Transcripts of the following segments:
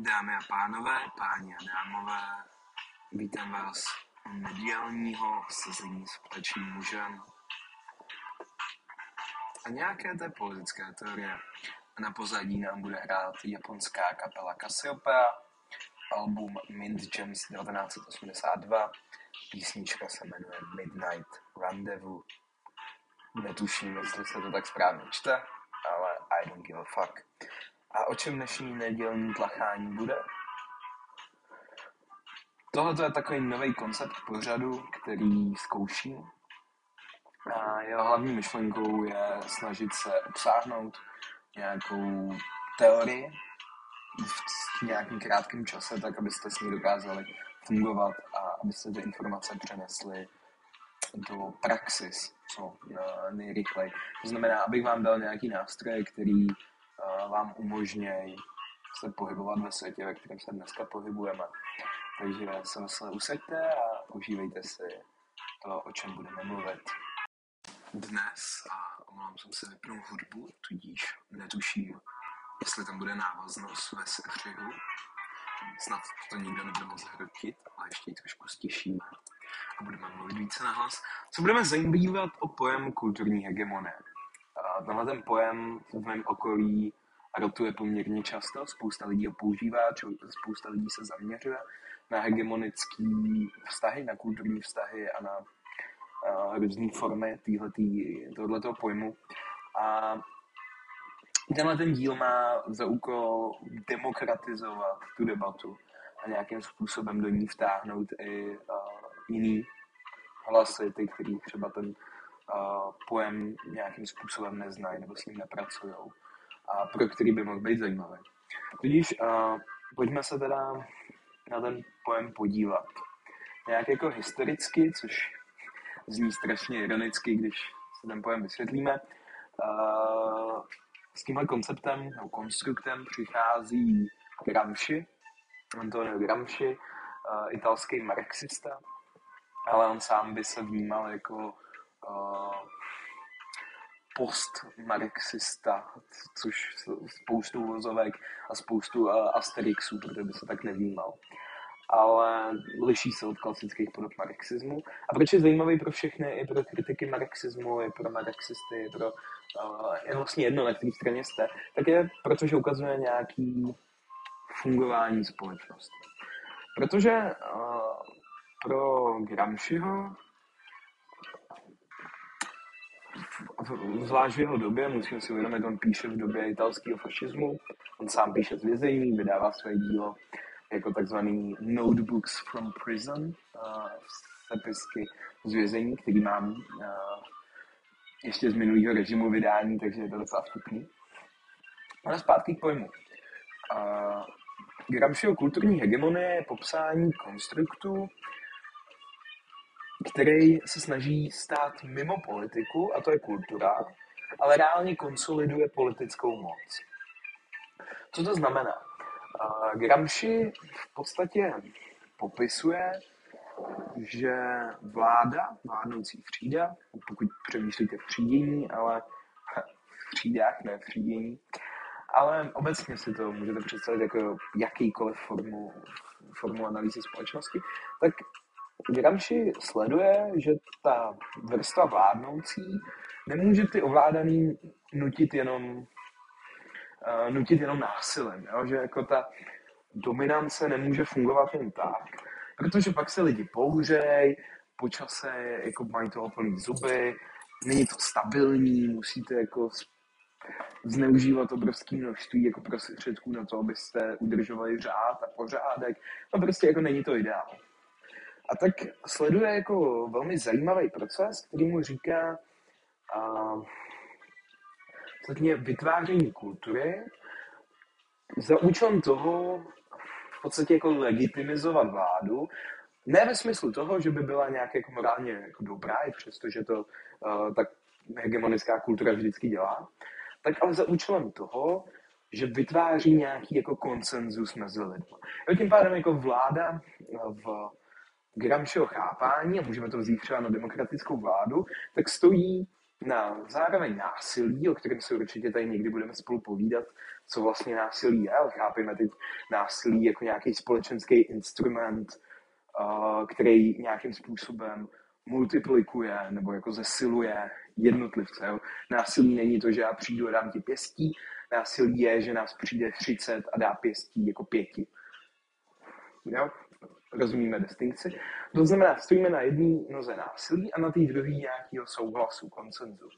Dámy a pánové, páni a dámové, vítám vás u nedělního sezení s ptačím mužem a nějaké té politické teorie. A na pozadí nám bude hrát japonská kapela Cassiopeia, album Mint Gems 1982, písnička se jmenuje Midnight Rendezvous. Netuším, jestli se to tak správně čte, ale I don't give a fuck. A o čem dnešní nedělní tlachání bude? Tohle je takový nový koncept pořadu, který zkouším. A jeho hlavní myšlenkou je snažit se obsáhnout nějakou teorii v nějakém krátkém čase, tak abyste s ní dokázali fungovat a abyste ty informace přenesli do praxis co nejrychleji. To znamená, abych vám dal nějaký nástroj, který vám umožňují se pohybovat ve světě, ve kterém se dneska pohybujeme. Takže se veselé usaďte a užívejte si to, o čem budeme mluvit. Dnes, a omlouvám jsem se vypnul hudbu, tudíž netuším, jestli tam bude návaznost ve střihu. Snad to nikdo nebude moc hrotit, ale ještě ji trošku stišíme a budeme mluvit více nahlas. Co budeme zajímat o pojem kulturní hegemonie. Tenhle ten pojem v mém okolí rotuje poměrně často, spousta lidí ho používá, spousta lidí se zaměřuje na hegemonické vztahy, na kulturní vztahy a na uh, různé formy tohoto pojmu. A tenhle ten díl má za úkol demokratizovat tu debatu a nějakým způsobem do ní vtáhnout i uh, jiný hlasy, ty, který třeba ten pojem nějakým způsobem neznají nebo s ním nepracují a pro který by mohl být zajímavý. Tudíž pojďme se teda na ten pojem podívat. Nějak jako historicky, což zní strašně ironicky, když se ten pojem vysvětlíme, s tímhle konceptem nebo konstruktem přichází Gramsci, Antonio Gramsci, italský marxista, ale on sám by se vnímal jako post-marxista, což spoustu vozovek a spoustu uh, asterixů, protože by se tak nevnímal. Ale liší se od klasických podob marxismu. A proč je zajímavý pro všechny, i pro kritiky marxismu, i pro marxisty, i pro, uh, je vlastně jedno, na které straně jste, tak je, protože ukazuje nějaký fungování společnosti. Protože uh, pro Gramsciho zvlášť v jeho době, musím si uvědomit, on píše v době italského fašismu, on sám píše z vězení, vydává své dílo jako takzvaný Notebooks from Prison, uh, sepisky z vězení, který mám uh, ještě z minulého režimu vydání, takže je to docela vtipný. Ale zpátky k pojmu. Uh, Gramsciho kulturní hegemonie je popsání konstruktu, který se snaží stát mimo politiku, a to je kultura, ale reálně konsoliduje politickou moc. Co to znamená? Gramsci v podstatě popisuje, že vláda, vládnoucí třída, pokud přemýšlíte v třídění, ale v třídách, ne v třídění, ale obecně si to můžete představit jako jakýkoliv formu, formu analýzy společnosti, tak Gramsci sleduje, že ta vrstva vládnoucí nemůže ty ovládaný nutit jenom, uh, nutit jenom násilím, jo? že jako ta dominance nemůže fungovat jen tak, protože pak se lidi pouřejí, počase jako mají toho plný zuby, není to stabilní, musíte jako zneužívat obrovské množství jako prostředků na to, abyste udržovali řád a pořádek. No prostě jako není to ideál. A tak sleduje jako velmi zajímavý proces, který mu říká uh, vytváření kultury za účelem toho v podstatě jako legitimizovat vládu, ne ve smyslu toho, že by byla nějak jako morálně jako dobrá, i přesto, že to uh, tak hegemonická kultura vždycky dělá, tak ale za účelem toho, že vytváří nějaký jako konsenzus mezi lidmi. tím pádem jako vláda v Gramsciho chápání, a můžeme to vzít třeba na demokratickou vládu, tak stojí na zároveň násilí, o kterém se určitě tady někdy budeme spolu povídat, co vlastně násilí je, ale chápeme teď násilí jako nějaký společenský instrument, uh, který nějakým způsobem multiplikuje nebo jako zesiluje jednotlivce. Jo. Násilí není to, že já přijdu a dám ti pěstí, násilí je, že nás přijde 30 a dá pěstí jako pěti. Jo? Rozumíme distinkci? To znamená, stojíme na jedné noze násilí a na té druhé nějakého souhlasu, koncenzu.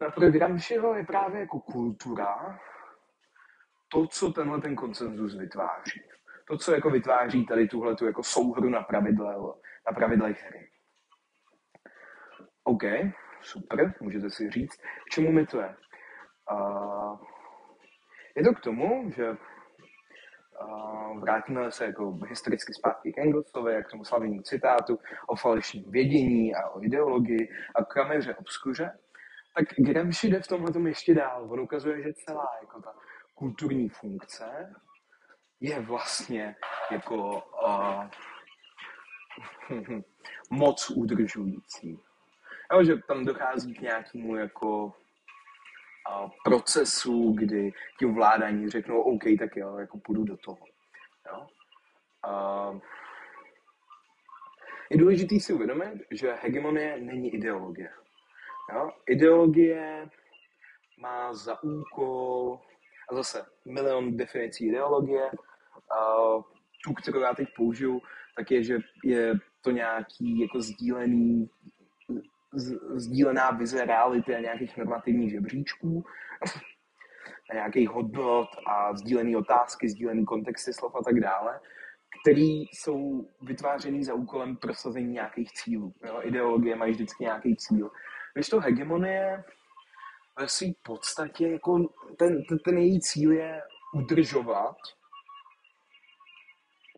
No pro Gramsciho je právě jako kultura to, co tenhle ten koncenzus vytváří. To, co jako vytváří tady tuhle tu jako souhru na pravidle, na pravidlech hry. OK, super, můžete si říct, k čemu mi to je. Uh, je to k tomu, že vrátíme se jako historicky zpátky k Engelssovi, k tomu slavnému citátu o falešním vědění a o ideologii a kameře obskuře, tak Gramsci jde v tomhle tom ještě dál. On ukazuje, že celá jako ta kulturní funkce je vlastně jako uh, moc udržující. Jo, že tam dochází k nějakému jako a, procesu, kdy ti ovládání řeknou, OK, tak jo, jako půjdu do toho. Jo? A, je důležité si uvědomit, že hegemonie není ideologie. Jo? Ideologie má za úkol, a zase milion definicí ideologie, a tu, kterou já teď použiju, tak je, že je to nějaký jako sdílený sdílená vize reality a nějakých normativních žebříčků a nějakých hodnot a sdílené otázky, sdílený kontexty slov a tak dále, který jsou vytvářený za úkolem prosazení nějakých cílů. Jo? Ideologie mají vždycky nějaký cíl. Když to hegemonie ve své podstatě, jako ten, ten, ten její cíl je udržovat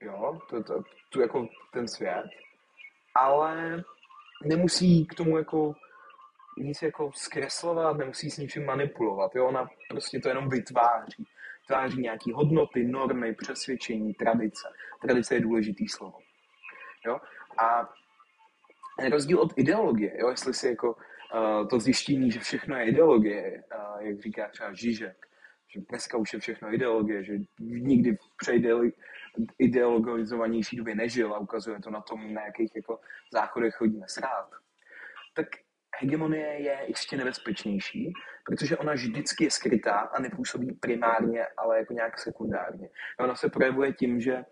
jo, to, to, to, jako ten svět, ale nemusí k tomu jako nic jako zkreslovat, nemusí s ničím manipulovat. Jo? Ona prostě to jenom vytváří. Vytváří nějaké hodnoty, normy, přesvědčení, tradice. Tradice je důležitý slovo. Jo? A rozdíl od ideologie, jo? jestli si jako uh, to zjištění, že všechno je ideologie, uh, jak říká třeba Žižek, že dneska už je všechno ideologie, že nikdy v ideologizovanější době nežil a ukazuje to na tom, na jakých jako záchodech chodíme srát, tak hegemonie je ještě nebezpečnější, protože ona vždycky je skrytá a nepůsobí primárně, ale jako nějak sekundárně. A ona se projevuje tím, že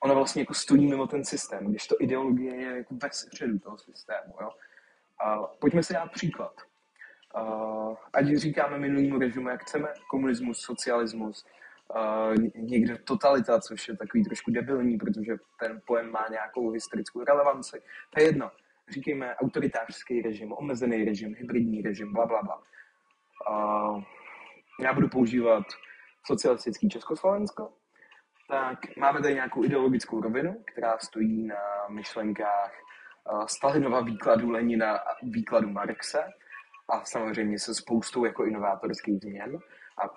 ona vlastně jako stojí mimo ten systém, když to ideologie je jako ve středu toho systému. Jo? A pojďme si dát příklad. Ať říkáme minulýmu režimu, jak chceme, komunismus, socialismus, uh, někde totalita, což je takový trošku debilní, protože ten pojem má nějakou historickou relevanci. To je jedno. Říkejme autoritářský režim, omezený režim, hybridní režim, bla, bla, bla. Uh, já budu používat socialistický Československo, tak máme tady nějakou ideologickou rovinu, která stojí na myšlenkách uh, Stalinova výkladu Lenina a výkladu Marxe a samozřejmě se spoustou jako inovátorských změn a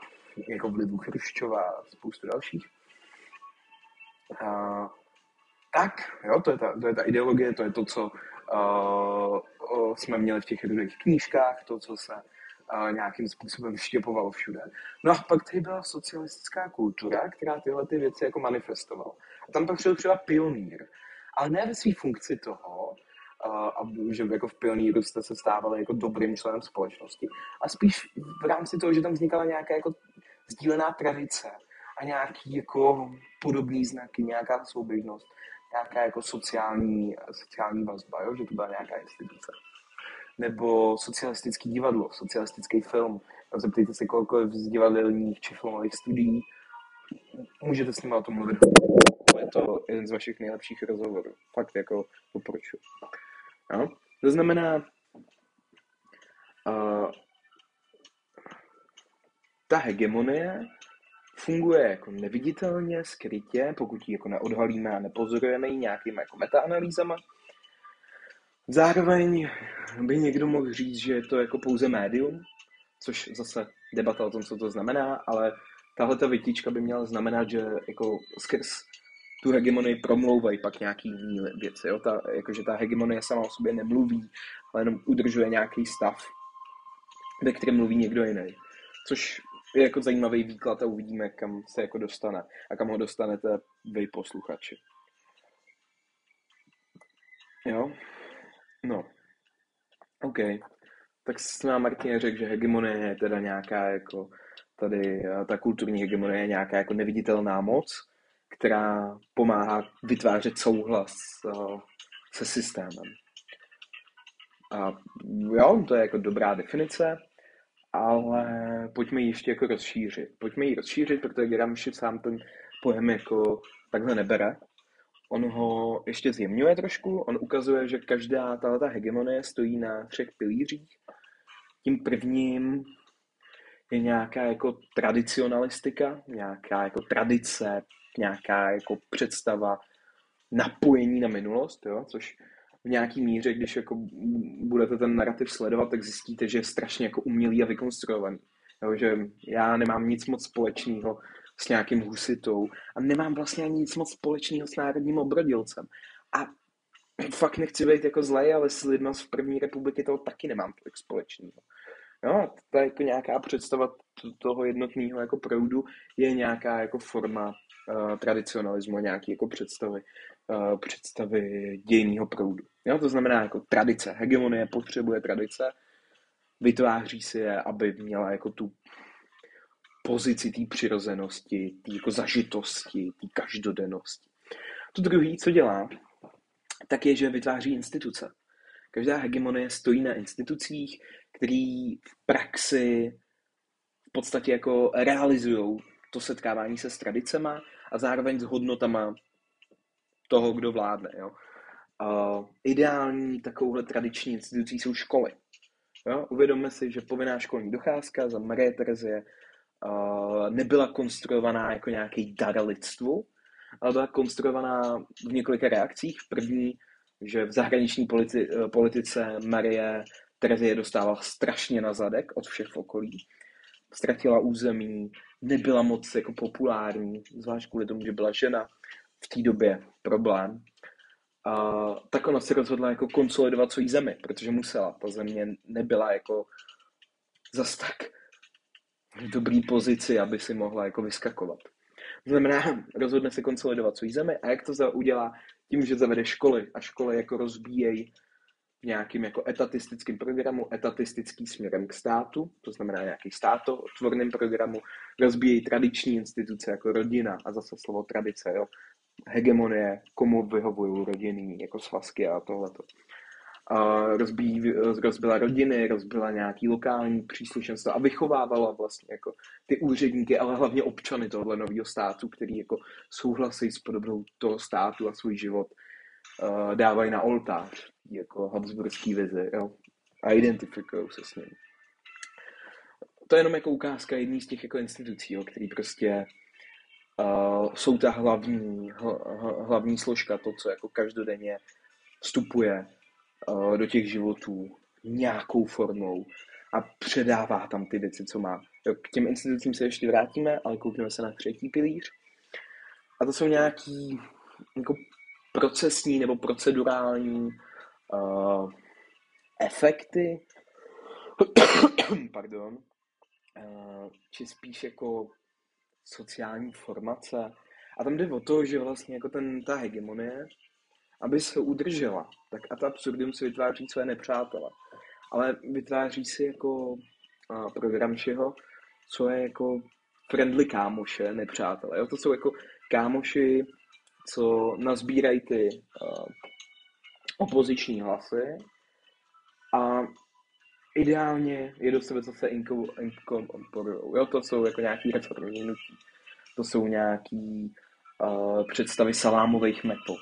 jako vlivu Chruščova a spoustu dalších. Uh, tak, jo, to je, ta, to je ta ideologie, to je to, co uh, jsme měli v těch různých knížkách, to, co se uh, nějakým způsobem štěpovalo všude. No a pak tady byla socialistická kultura, která tyhle ty věci jako manifestovala. A tam pak šel třeba pionýr. Ale ne ve své funkci toho, a že jako v pioníru jste se stávali jako dobrým členem společnosti. A spíš v rámci toho, že tam vznikala nějaká jako sdílená tradice a nějaký jako podobný znaky, nějaká souběžnost, nějaká jako sociální, sociální vazba, jo? že to byla nějaká instituce. Nebo socialistický divadlo, socialistický film. Zeptejte se kohokoliv z divadelních či filmových studií, můžete s nimi o tom mluvit. Je to jeden z vašich nejlepších rozhovorů. Fakt jako doporučuji. To znamená, uh, ta hegemonie funguje jako neviditelně, skrytě, pokud ji jako neodhalíme a nepozorujeme ji nějakými jako metaanalýzama. Zároveň by někdo mohl říct, že je to jako pouze médium, což zase debata o tom, co to znamená, ale tahle ta vytíčka by měla znamenat, že jako skrz tu hegemonii promlouvají pak nějaký jiný věci. Jo? Ta, jakože ta hegemonie sama o sobě nemluví, ale jenom udržuje nějaký stav, ve kterém mluví někdo jiný. Což je jako zajímavý výklad a uvidíme, kam se jako dostane a kam ho dostanete vy posluchači. Jo? No. OK. Tak jsme Martin řekl, že hegemonie je teda nějaká jako tady ta kulturní hegemonie je nějaká jako neviditelná moc, která pomáhá vytvářet souhlas uh, se systémem. A jo, to je jako dobrá definice, ale pojďme ji ještě jako rozšířit. Pojďme ji rozšířit, protože Gramsci sám ten pojem jako takhle nebere. On ho ještě zjemňuje trošku, on ukazuje, že každá tato hegemonie stojí na třech pilířích. Tím prvním je nějaká jako tradicionalistika, nějaká jako tradice, nějaká jako představa napojení na minulost, jo? což v nějaký míře, když jako budete ten narrativ sledovat, tak zjistíte, že je strašně jako umělý a vykonstruovaný. Jo? Že já nemám nic moc společného s nějakým husitou a nemám vlastně ani nic moc společného s národním obrodilcem. A fakt nechci být jako zlej, ale s lidmi z první republiky toho taky nemám tolik společného. To je jako nějaká představa toho jednotného jako proudu je nějaká jako forma uh, tradicionalismu, nějaký jako představy, uh, představy dějného proudu. Jo, to znamená jako tradice. Hegemonie potřebuje tradice, vytváří si je, aby měla jako tu pozici té přirozenosti, té jako zažitosti, té každodennosti. To druhé, co dělá, tak je, že vytváří instituce. Každá hegemonie stojí na institucích, které v praxi v podstatě jako realizují to setkávání se s tradicema a zároveň s hodnotama toho, kdo vládne. Jo. Uh, ideální takovouhle tradiční institucí jsou školy. Jo? Uvědomme si, že povinná školní docházka za Marie Terezie uh, nebyla konstruovaná jako nějaký dar lidstvu, ale byla konstruovaná v několika reakcích. První že v zahraniční politi- politice Marie Terezie dostávala strašně na zadek od všech okolí. Ztratila území, nebyla moc jako populární, zvlášť kvůli tomu, že byla žena v té době problém. A tak ona se rozhodla jako konsolidovat svoji zemi, protože musela. Ta země nebyla jako zas tak v dobrý pozici, aby si mohla jako vyskakovat. To znamená, rozhodne se konsolidovat svůj zemi a jak to udělá? tím, že zavede školy a školy jako rozbíjejí nějakým jako etatistickým programu, etatistický směrem k státu, to znamená nějaký státotvorným programu, rozbíjejí tradiční instituce jako rodina a zase slovo tradice, jo, hegemonie, komu vyhovují rodiny, jako svazky a tohleto rozbí, rozbila rodiny, rozbila nějaký lokální příslušenstvo a vychovávala vlastně jako ty úředníky, ale hlavně občany tohle nového státu, který jako souhlasí s podobnou toho státu a svůj život uh, dávají na oltář, jako Habsburský vizi, jo, a identifikují se s ním. To je jenom jako ukázka jedné z těch jako institucí, jo, který prostě uh, jsou ta hlavní, hl, hlavní složka, to, co jako každodenně vstupuje Eh, do těch životů nějakou formou a předává tam ty věci, co má. K těm institucím se ještě vrátíme, ale koukneme se na třetí pilíř. A to jsou nějaký jako procesní nebo procedurální uh, efekty, pardon, uh, či spíš jako sociální formace. A tam jde o to, že vlastně jako ten, ta hegemonie aby se udržela, tak a ta absurdum si vytváří své nepřátele. Ale vytváří si jako program všeho, co je jako friendly kámoše, nepřátelé. Jo? To jsou jako kámoši, co nazbírají ty uh, opoziční hlasy a ideálně je do sebe zase inkorporujou. Jo, to jsou jako nějaký reformní nutí. To jsou nějaký uh, představy salámových metod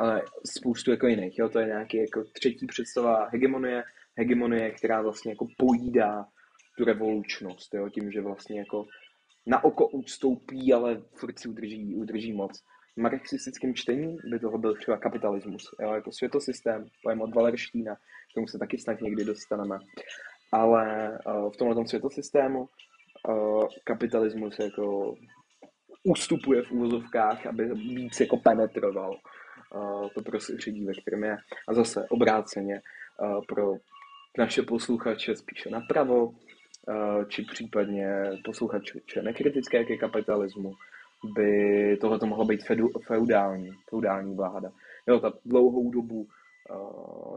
ale spoustu jako jiných. Jo? To je nějaký jako třetí představa hegemonie, hegemonie, která vlastně jako pojídá tu revolučnost, jo? tím, že vlastně jako na oko ustoupí, ale furt si udrží, udrží moc. V marxistickém čtení by toho byl třeba kapitalismus, jo? jako světosystém, pojem od Valerštína, k tomu se taky snad někdy dostaneme. Ale uh, v tomhle světosystému uh, kapitalismus jako ustupuje v úvozovkách, aby víc jako penetroval to prostředí, ve kterém je. A zase obráceně pro naše posluchače spíše napravo, či případně posluchači, či nekritické ke kapitalismu, by tohle to mohla být feudální, feudální vláda. Jo, ta dlouhou dobu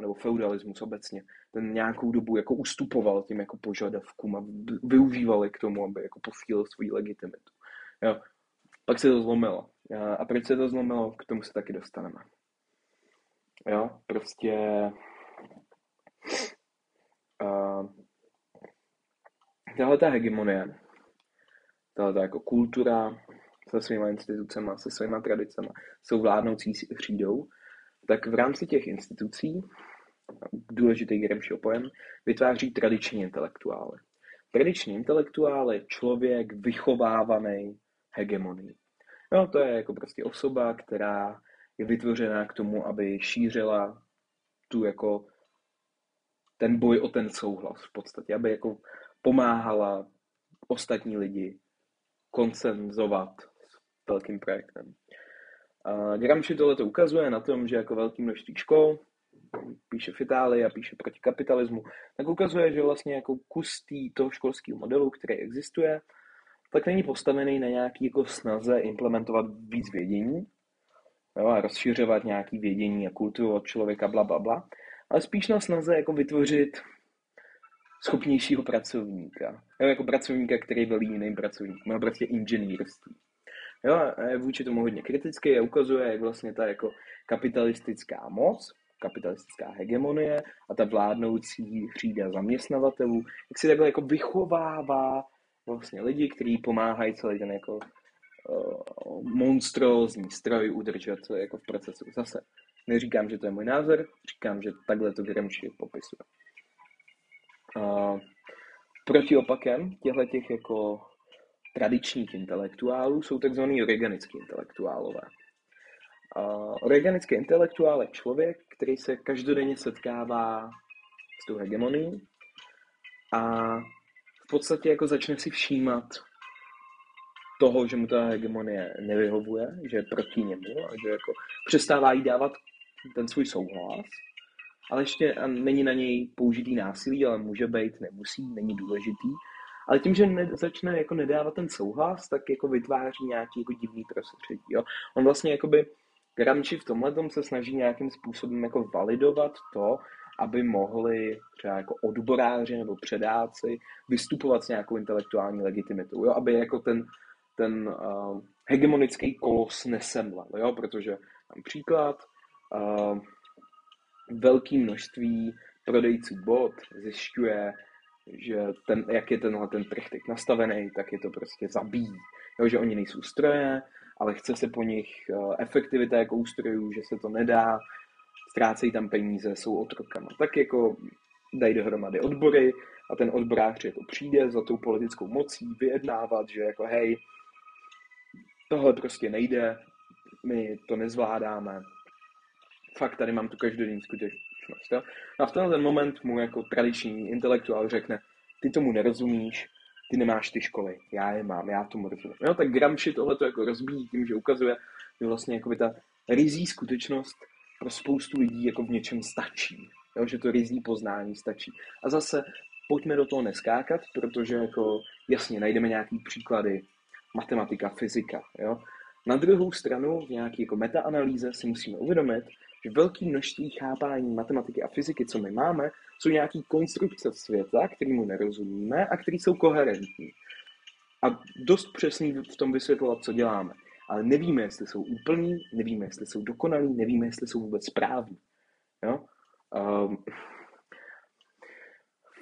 nebo feudalismus obecně, ten nějakou dobu jako ustupoval tím jako požadavkům a využívali k tomu, aby jako posílil svoji legitimitu. Jo. Pak se to zlomilo. A proč se to zlomilo, k tomu se taky dostaneme. Jo, prostě uh, tahle ta hegemonie, tahle ta jako kultura se svýma institucemi, se svýma tradicemi, jsou vládnoucí hřídou, tak v rámci těch institucí, důležitý Gramsciho pojem, vytváří tradiční intelektuály. Tradiční intelektuál je člověk vychovávaný hegemonii. No, to je jako prostě osoba, která je vytvořená k tomu, aby šířila tu jako ten boj o ten souhlas v podstatě, aby jako pomáhala ostatní lidi koncenzovat s velkým projektem. Gramsci tohle to ukazuje na tom, že jako velký množství škol, píše v Itálii a píše proti kapitalismu, tak ukazuje, že vlastně jako kus tý, toho školského modelu, který existuje, tak není postavený na nějaký jako snaze implementovat víc vědění, jo, a rozšiřovat nějaký vědění a kulturu od člověka, bla, bla, bla, ale spíš na snaze jako vytvořit schopnějšího pracovníka. Jo, jako pracovníka, který velí jiným pracovníkům, má prostě inženýrství. Jo, a je vůči tomu hodně kritický a ukazuje, jak vlastně ta jako kapitalistická moc, kapitalistická hegemonie a ta vládnoucí hřída zaměstnavatelů, jak si takhle jako vychovává vlastně lidi, kteří pomáhají celý ten jako uh, monstrózní stroj udržet jako v procesu. Zase neříkám, že to je můj názor, říkám, že takhle to Gramsci popisuje. Uh, protiopakem těchto těch jako tradičních intelektuálů jsou tzv. organický intelektuálové. Organický intelektuál je člověk, který se každodenně setkává s tou hegemonií a v podstatě jako začne si všímat toho, že mu ta hegemonie nevyhovuje, že je proti němu a že jako přestává jí dávat ten svůj souhlas, ale ještě není na něj použitý násilí, ale může být, nemusí, není důležitý. Ale tím, že ne, začne jako nedávat ten souhlas, tak jako vytváří nějaký jako divný prostředí. Jo? On vlastně jakoby Gramsci v tomhle se snaží nějakým způsobem jako validovat to, aby mohli třeba jako odboráři nebo předáci vystupovat s nějakou intelektuální legitimitou, jo? aby jako ten, ten uh, hegemonický kolos nesemlel, jo? protože tam příklad, uh, velké množství prodejců bot zjišťuje, že ten, jak je tenhle ten trh teď nastavený, tak je to prostě zabíjí. Jo, že oni nejsou stroje, ale chce se po nich uh, efektivita jako ústrojů, že se to nedá, ztrácejí tam peníze, jsou otrokama. Tak jako dají dohromady odbory a ten odborář jako přijde za tou politickou mocí vyjednávat, že jako hej, tohle prostě nejde, my to nezvládáme, fakt tady mám tu každodenní Jo? A v tenhle moment mu jako tradiční intelektuál řekne, ty tomu nerozumíš, ty nemáš ty školy, já je mám, já tomu rozumím. Jo, tak Gramsci tohle to jako rozbíjí tím, že ukazuje, že vlastně jako by ta rizí skutečnost pro spoustu lidí jako v něčem stačí. Jo, že to rizí poznání stačí. A zase pojďme do toho neskákat, protože jako jasně najdeme nějaký příklady matematika, fyzika. Jo? Na druhou stranu v nějaké jako metaanalýze si musíme uvědomit, že velké množství chápání matematiky a fyziky, co my máme, jsou nějaké konstrukce světa, kterýmu nerozumíme a které jsou koherentní. A dost přesný v tom vysvětlovat, co děláme. Ale nevíme, jestli jsou úplní, nevíme, jestli jsou dokonalí, nevíme, jestli jsou vůbec správní. Jo? Um,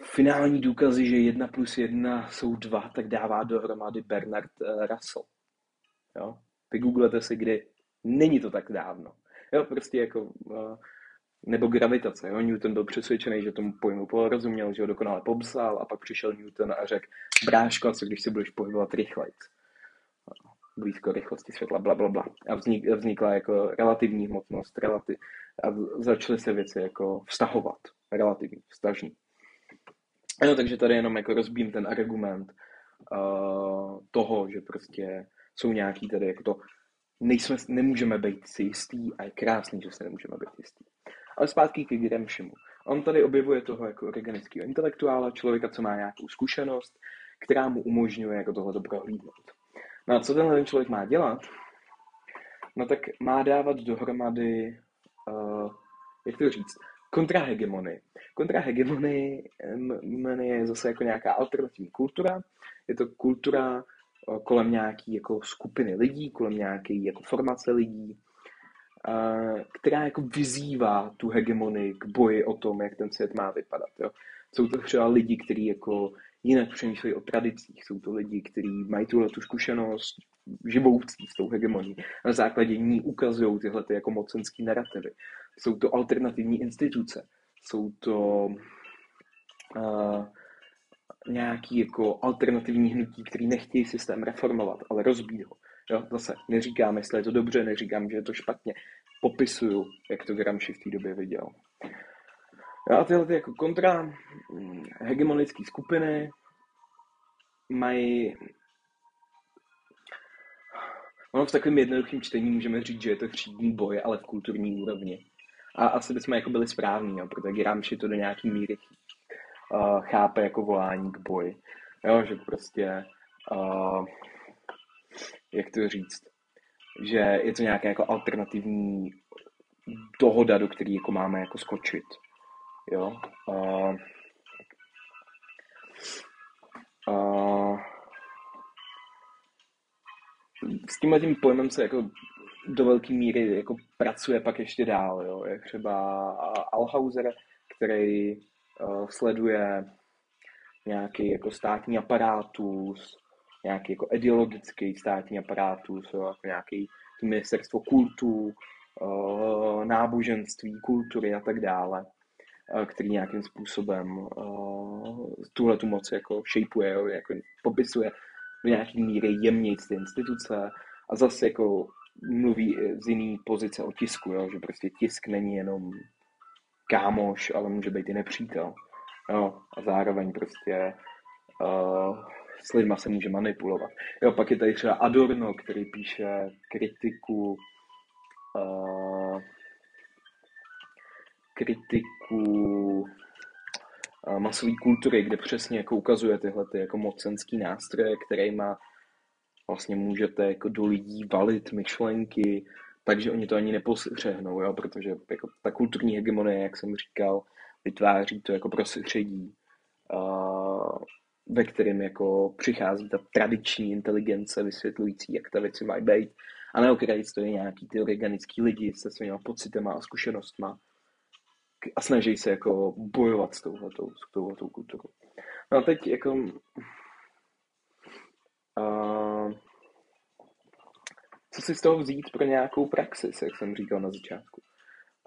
finální důkazy, že jedna plus jedna jsou dva, tak dává dohromady Bernard uh, Russell. Jo? Vygooglete si, kdy není to tak dávno. Jo, prostě jako, nebo gravitace. Jo? Newton byl přesvědčený, že tomu pojmu porozuměl, že ho dokonale popsal a pak přišel Newton a řekl, bráško, co když se budeš pohybovat rychleji blízko rychlosti světla, bla, bla, bla. A vznik, vznikla jako relativní hmotnost relativ, a začaly se věci jako vztahovat, relativní, vztažní. No, takže tady jenom jako rozbím ten argument uh, toho, že prostě jsou nějaký tady jako to, nejsme, nemůžeme být si jistý a je krásný, že se nemůžeme být jistý. Ale zpátky k Gramscimu. On tady objevuje toho jako organického intelektuála, člověka, co má nějakou zkušenost, která mu umožňuje jako tohle prohlídnout. No a co tenhle ten člověk má dělat? No tak má dávat dohromady, uh, jak to říct, kontrahegemony. Kontrahegemony je zase jako nějaká alternativní kultura. Je to kultura kolem nějaký jako skupiny lidí, kolem nějaké jako formace lidí, uh, která jako vyzývá tu hegemonii k boji o tom, jak ten svět má vypadat. Jo. Jsou to třeba lidi, kteří jako jinak přemýšlejí o tradicích. Jsou to lidi, kteří mají tuhle tu zkušenost živoucí s tou hegemonií. Na základě ní ukazují tyhle ty jako mocenské narrativy. Jsou to alternativní instituce. Jsou to uh, nějaký jako alternativní hnutí, který nechtějí systém reformovat, ale rozbít ho. Jo, zase neříkám, jestli je to dobře, neříkám, že je to špatně. Popisuju, jak to Gramsci v té době viděl. A tyhle ty jako kontra mm, hegemonické skupiny mají Ono v takovém jednoduchém čtení můžeme říct, že je to třídní boj, ale v kulturní úrovni. A asi bychom jako byli správní, jo, protože Gramsci to do nějaký míry uh, chápe jako volání k boji. Jo, že prostě, uh, jak to říct, že je to nějaká jako alternativní dohoda, do které jako máme jako skočit. Jo. Uh, uh, s tímhle tím pojmem se jako do velké míry jako pracuje pak ještě dál. Jo. Je třeba Alhauser, který sleduje nějaký jako státní aparátus, nějaký jako ideologický státní aparátus, jo, jako nějaký ministerstvo kultu, uh, náboženství, kultury a tak dále který nějakým způsobem uh, tuhle tu moc jako shapeuje, jako popisuje v nějaký míry jemnějc ty instituce a zase jako mluví z jiný pozice o tisku, jo? že prostě tisk není jenom kámoš, ale může být i nepřítel. Jo? A zároveň prostě uh, s lidma se může manipulovat. Jo, pak je tady třeba Adorno, který píše kritiku uh, kritiku masové kultury, kde přesně jako ukazuje tyhle ty jako mocenský nástroje, kterýma vlastně můžete jako do lidí valit myšlenky, takže oni to ani neposřehnou, jo? protože jako ta kulturní hegemonie, jak jsem říkal, vytváří to jako prostředí, ve kterém jako přichází ta tradiční inteligence vysvětlující, jak ta věci mají být, a na okraji stojí nějaký ty organický lidi se svými pocitama a zkušenostma, a snaží se jako bojovat s touhletou, s touhletou kulturou. No a teď jako co si z toho vzít pro nějakou praxis, jak jsem říkal na začátku.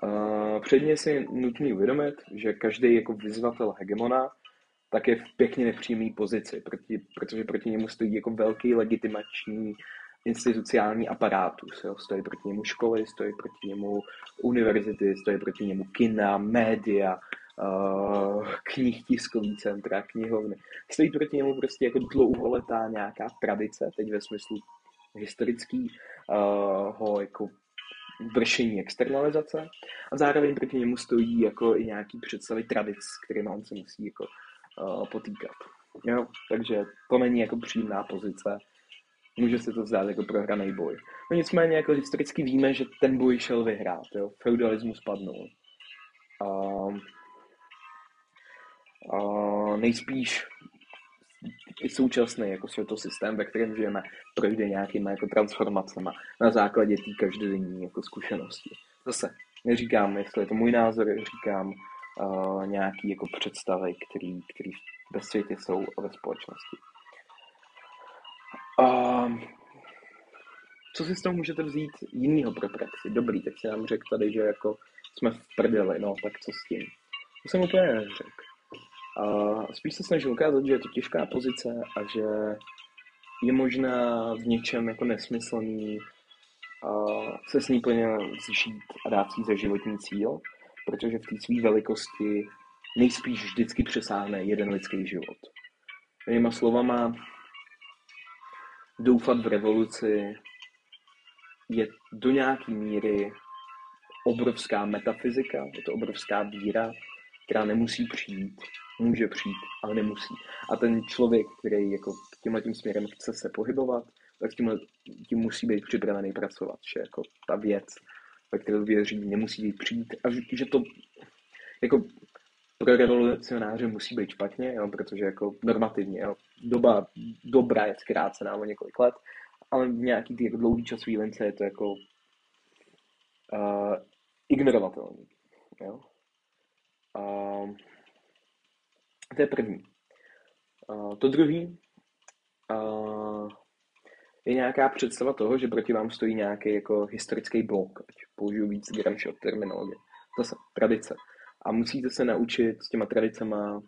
Uh, předně si nutný uvědomit, že každý jako vyzvatel hegemona tak je v pěkně nepříjemné pozici, proti, protože proti němu stojí jako velký legitimační institucionální aparátus. Jo. Stojí proti němu školy, stojí proti němu univerzity, stojí proti němu kina, média, uh, knih tiskový centra, knihovny. Stojí proti němu prostě jako dlouholetá nějaká tradice, teď ve smyslu historický, uh, ho jako vršení externalizace a zároveň proti němu stojí jako i nějaký představy tradic, kterými on se musí jako uh, potýkat. Jo? Takže to není jako příjemná pozice může se to zdát jako prohraný boj. No nicméně jako historicky víme, že ten boj šel vyhrát, jo. Feudalismus padnul. A, a nejspíš i současný jako světosystém, ve kterém žijeme, projde nějakýma jako transformacemi na základě té každodenní jako zkušenosti. Zase neříkám, jestli je to můj názor, říkám uh, nějaký jako představy, který, který ve světě jsou a ve společnosti. A co si z toho můžete vzít jinýho pro praxi? Dobrý, tak si nám řekl tady, že jako jsme v prdeli, no, tak co s tím? To jsem úplně neřekl. A spíš se snažím ukázat, že je to těžká pozice a že je možná v něčem jako nesmyslný a se s ní plně zžít a dát si za životní cíl, protože v té své velikosti nejspíš vždycky přesáhne jeden lidský život. Jinýma slovama, doufat v revoluci je do nějaké míry obrovská metafyzika, je to obrovská víra která nemusí přijít, může přijít, ale nemusí. A ten člověk, který jako tímhle tím směrem chce se pohybovat, tak tím, tím musí být připravený pracovat, že jako ta věc, ve kterou věří, nemusí přijít a že to jako pro revolucionáře musí být špatně, jo, protože jako normativně, jo, doba dobrá je zkrácená o několik let, ale v nějaký ty jako dlouhý časový lince je to jako uh, ignorovatelný. Jo? Uh, to je první. Uh, to druhý uh, je nějaká představa toho, že proti vám stojí nějaký jako historický blok, ať použiju víc Gramsciho terminologie. Zase tradice. A musíte se naučit s těma tradicema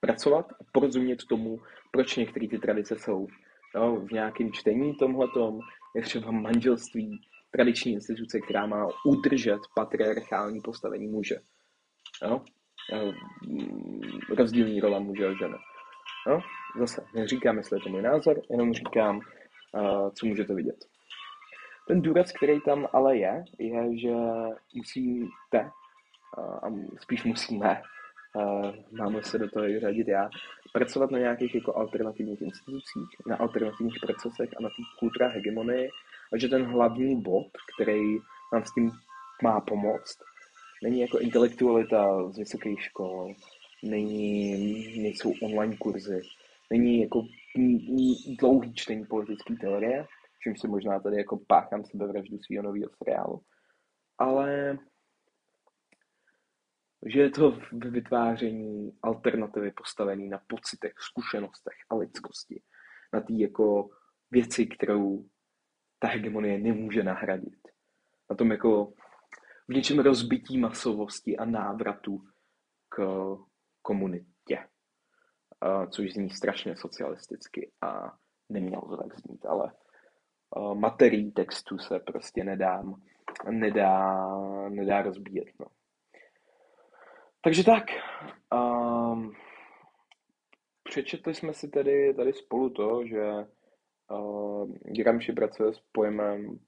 pracovat a porozumět tomu, proč některé ty tradice jsou. Jo, v nějakém čtení tomhletom je třeba manželství, tradiční instituce, která má udržet patriarchální postavení muže. Jo? Rozdílní rola muže a žena. Jo? Zase, neříkám, jestli je to můj názor, jenom říkám, uh, co můžete vidět. Ten důraz, který tam ale je, je, že musíte, uh, a spíš musíme, máme se do toho i řadit já, pracovat na nějakých jako alternativních institucích, na alternativních procesech a na té kultura hegemonie a že ten hlavní bod, který nám s tím má pomoct, není jako intelektualita z vysokých škol, není, nejsou online kurzy, není jako dlouhý čtení politické teorie, čím si možná tady jako páchám sebevraždu svého nového seriálu, ale že je to vytváření alternativy postavený na pocitech, zkušenostech a lidskosti. Na té jako věci, kterou ta hegemonie nemůže nahradit. Na tom jako v něčem rozbití masovosti a návratu k komunitě. Což zní strašně socialisticky a nemělo to tak znít, ale materií textu se prostě nedá, nedá, nedá rozbíjet. No. Takže tak. Um, přečetli jsme si tedy tady spolu to, že uh, Gramsci pracuje s pojmem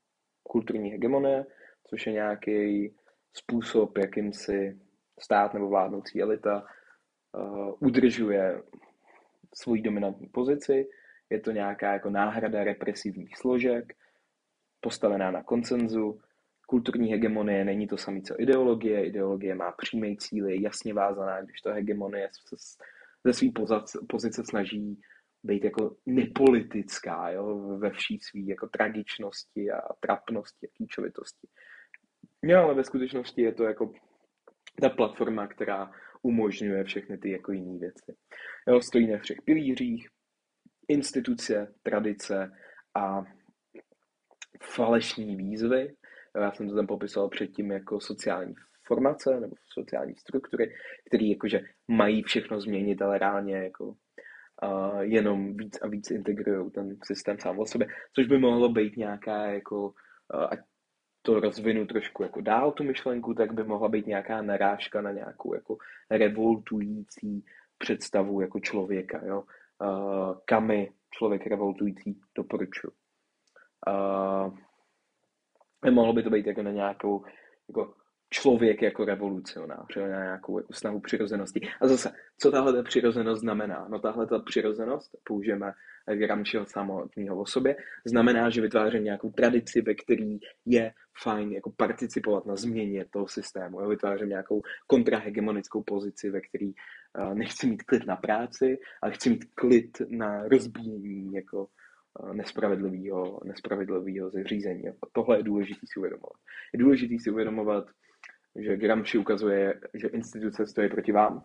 kulturní hegemonie, což je nějaký způsob, jakým si stát nebo vládnoucí elita uh, udržuje svoji dominantní pozici. Je to nějaká jako náhrada represivních složek, postavená na koncenzu, kulturní hegemonie není to samé co ideologie. Ideologie má přímý cíl, je jasně vázaná, když to hegemonie se ze své pozice snaží být jako nepolitická jo, ve vší své jako tragičnosti a trapnosti a kýčovitosti. Jo, ale ve skutečnosti je to jako ta platforma, která umožňuje všechny ty jako jiné věci. Jo, stojí na všech pilířích, instituce, tradice a falešní výzvy, já jsem to tam popisoval předtím jako sociální formace nebo sociální struktury, které jakože mají všechno změnit, ale reálně jako uh, jenom víc a víc integrují ten systém sám o sobě, což by mohlo být nějaká jako, uh, ať to rozvinu trošku jako dál tu myšlenku, tak by mohla být nějaká narážka na nějakou jako revoltující představu jako člověka, jo. Uh, kamy člověk revoltující doporučuji. Uh, mohlo by to být jako na nějakou jako člověk jako revolucionář, na nějakou jako snahu přirozenosti. A zase, co tahle ta přirozenost znamená? No tahle ta přirozenost, použijeme Gramsciho samotného o sobě, znamená, že vytvářím nějakou tradici, ve který je fajn jako participovat na změně toho systému. Jo? Vytvářím nějakou kontrahegemonickou pozici, ve který uh, nechci mít klid na práci, ale chci mít klid na rozbíjení jako nespravedlivého, nespravedlivého zřízení. Tohle je důležité si uvědomovat. Je důležité si uvědomovat, že Gramsci ukazuje, že instituce stojí proti vám.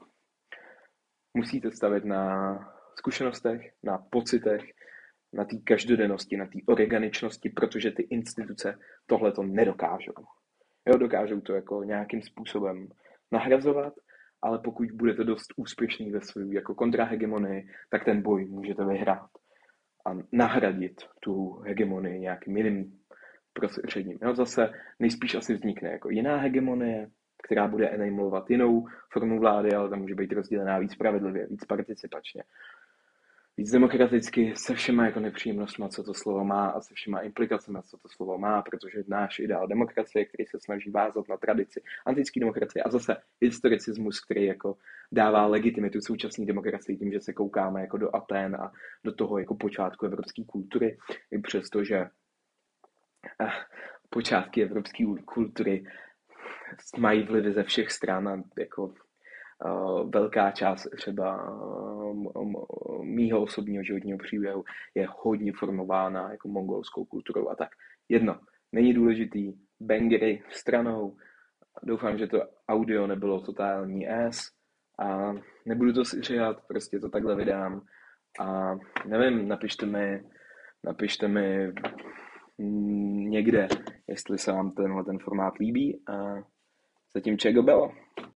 Musíte stavit na zkušenostech, na pocitech, na té každodennosti, na té organičnosti, protože ty instituce tohle to nedokážou. Jo, dokážou to jako nějakým způsobem nahrazovat, ale pokud budete dost úspěšný ve své jako kontrahegemonii, tak ten boj můžete vyhrát a nahradit tu hegemonii nějakým jiným prostředím. Jo, zase nejspíš asi vznikne jako jiná hegemonie, která bude enablovat jinou formu vlády, ale tam může být rozdělená víc spravedlivě, víc participačně. víc demokraticky se všema jako nepříjemnostmi, co to slovo má a se všema implikacemi, co to slovo má, protože náš ideál demokracie, který se snaží vázat na tradici antické demokracie a zase historicismus, který jako dává legitimitu současné demokracii tím, že se koukáme jako do Aten a do toho jako počátku evropské kultury, i přesto, že eh, počátky evropské kultury mají vlivy ze všech stran a jako velká část třeba mýho osobního životního příběhu je hodně formována jako mongolskou kulturou a tak. Jedno, není důležitý, bangery stranou, doufám, že to audio nebylo totální S a nebudu to říkat, prostě to takhle vydám a nevím, napište mi, napište mi někde, jestli se vám tenhle ten formát líbí a zatím čego bylo.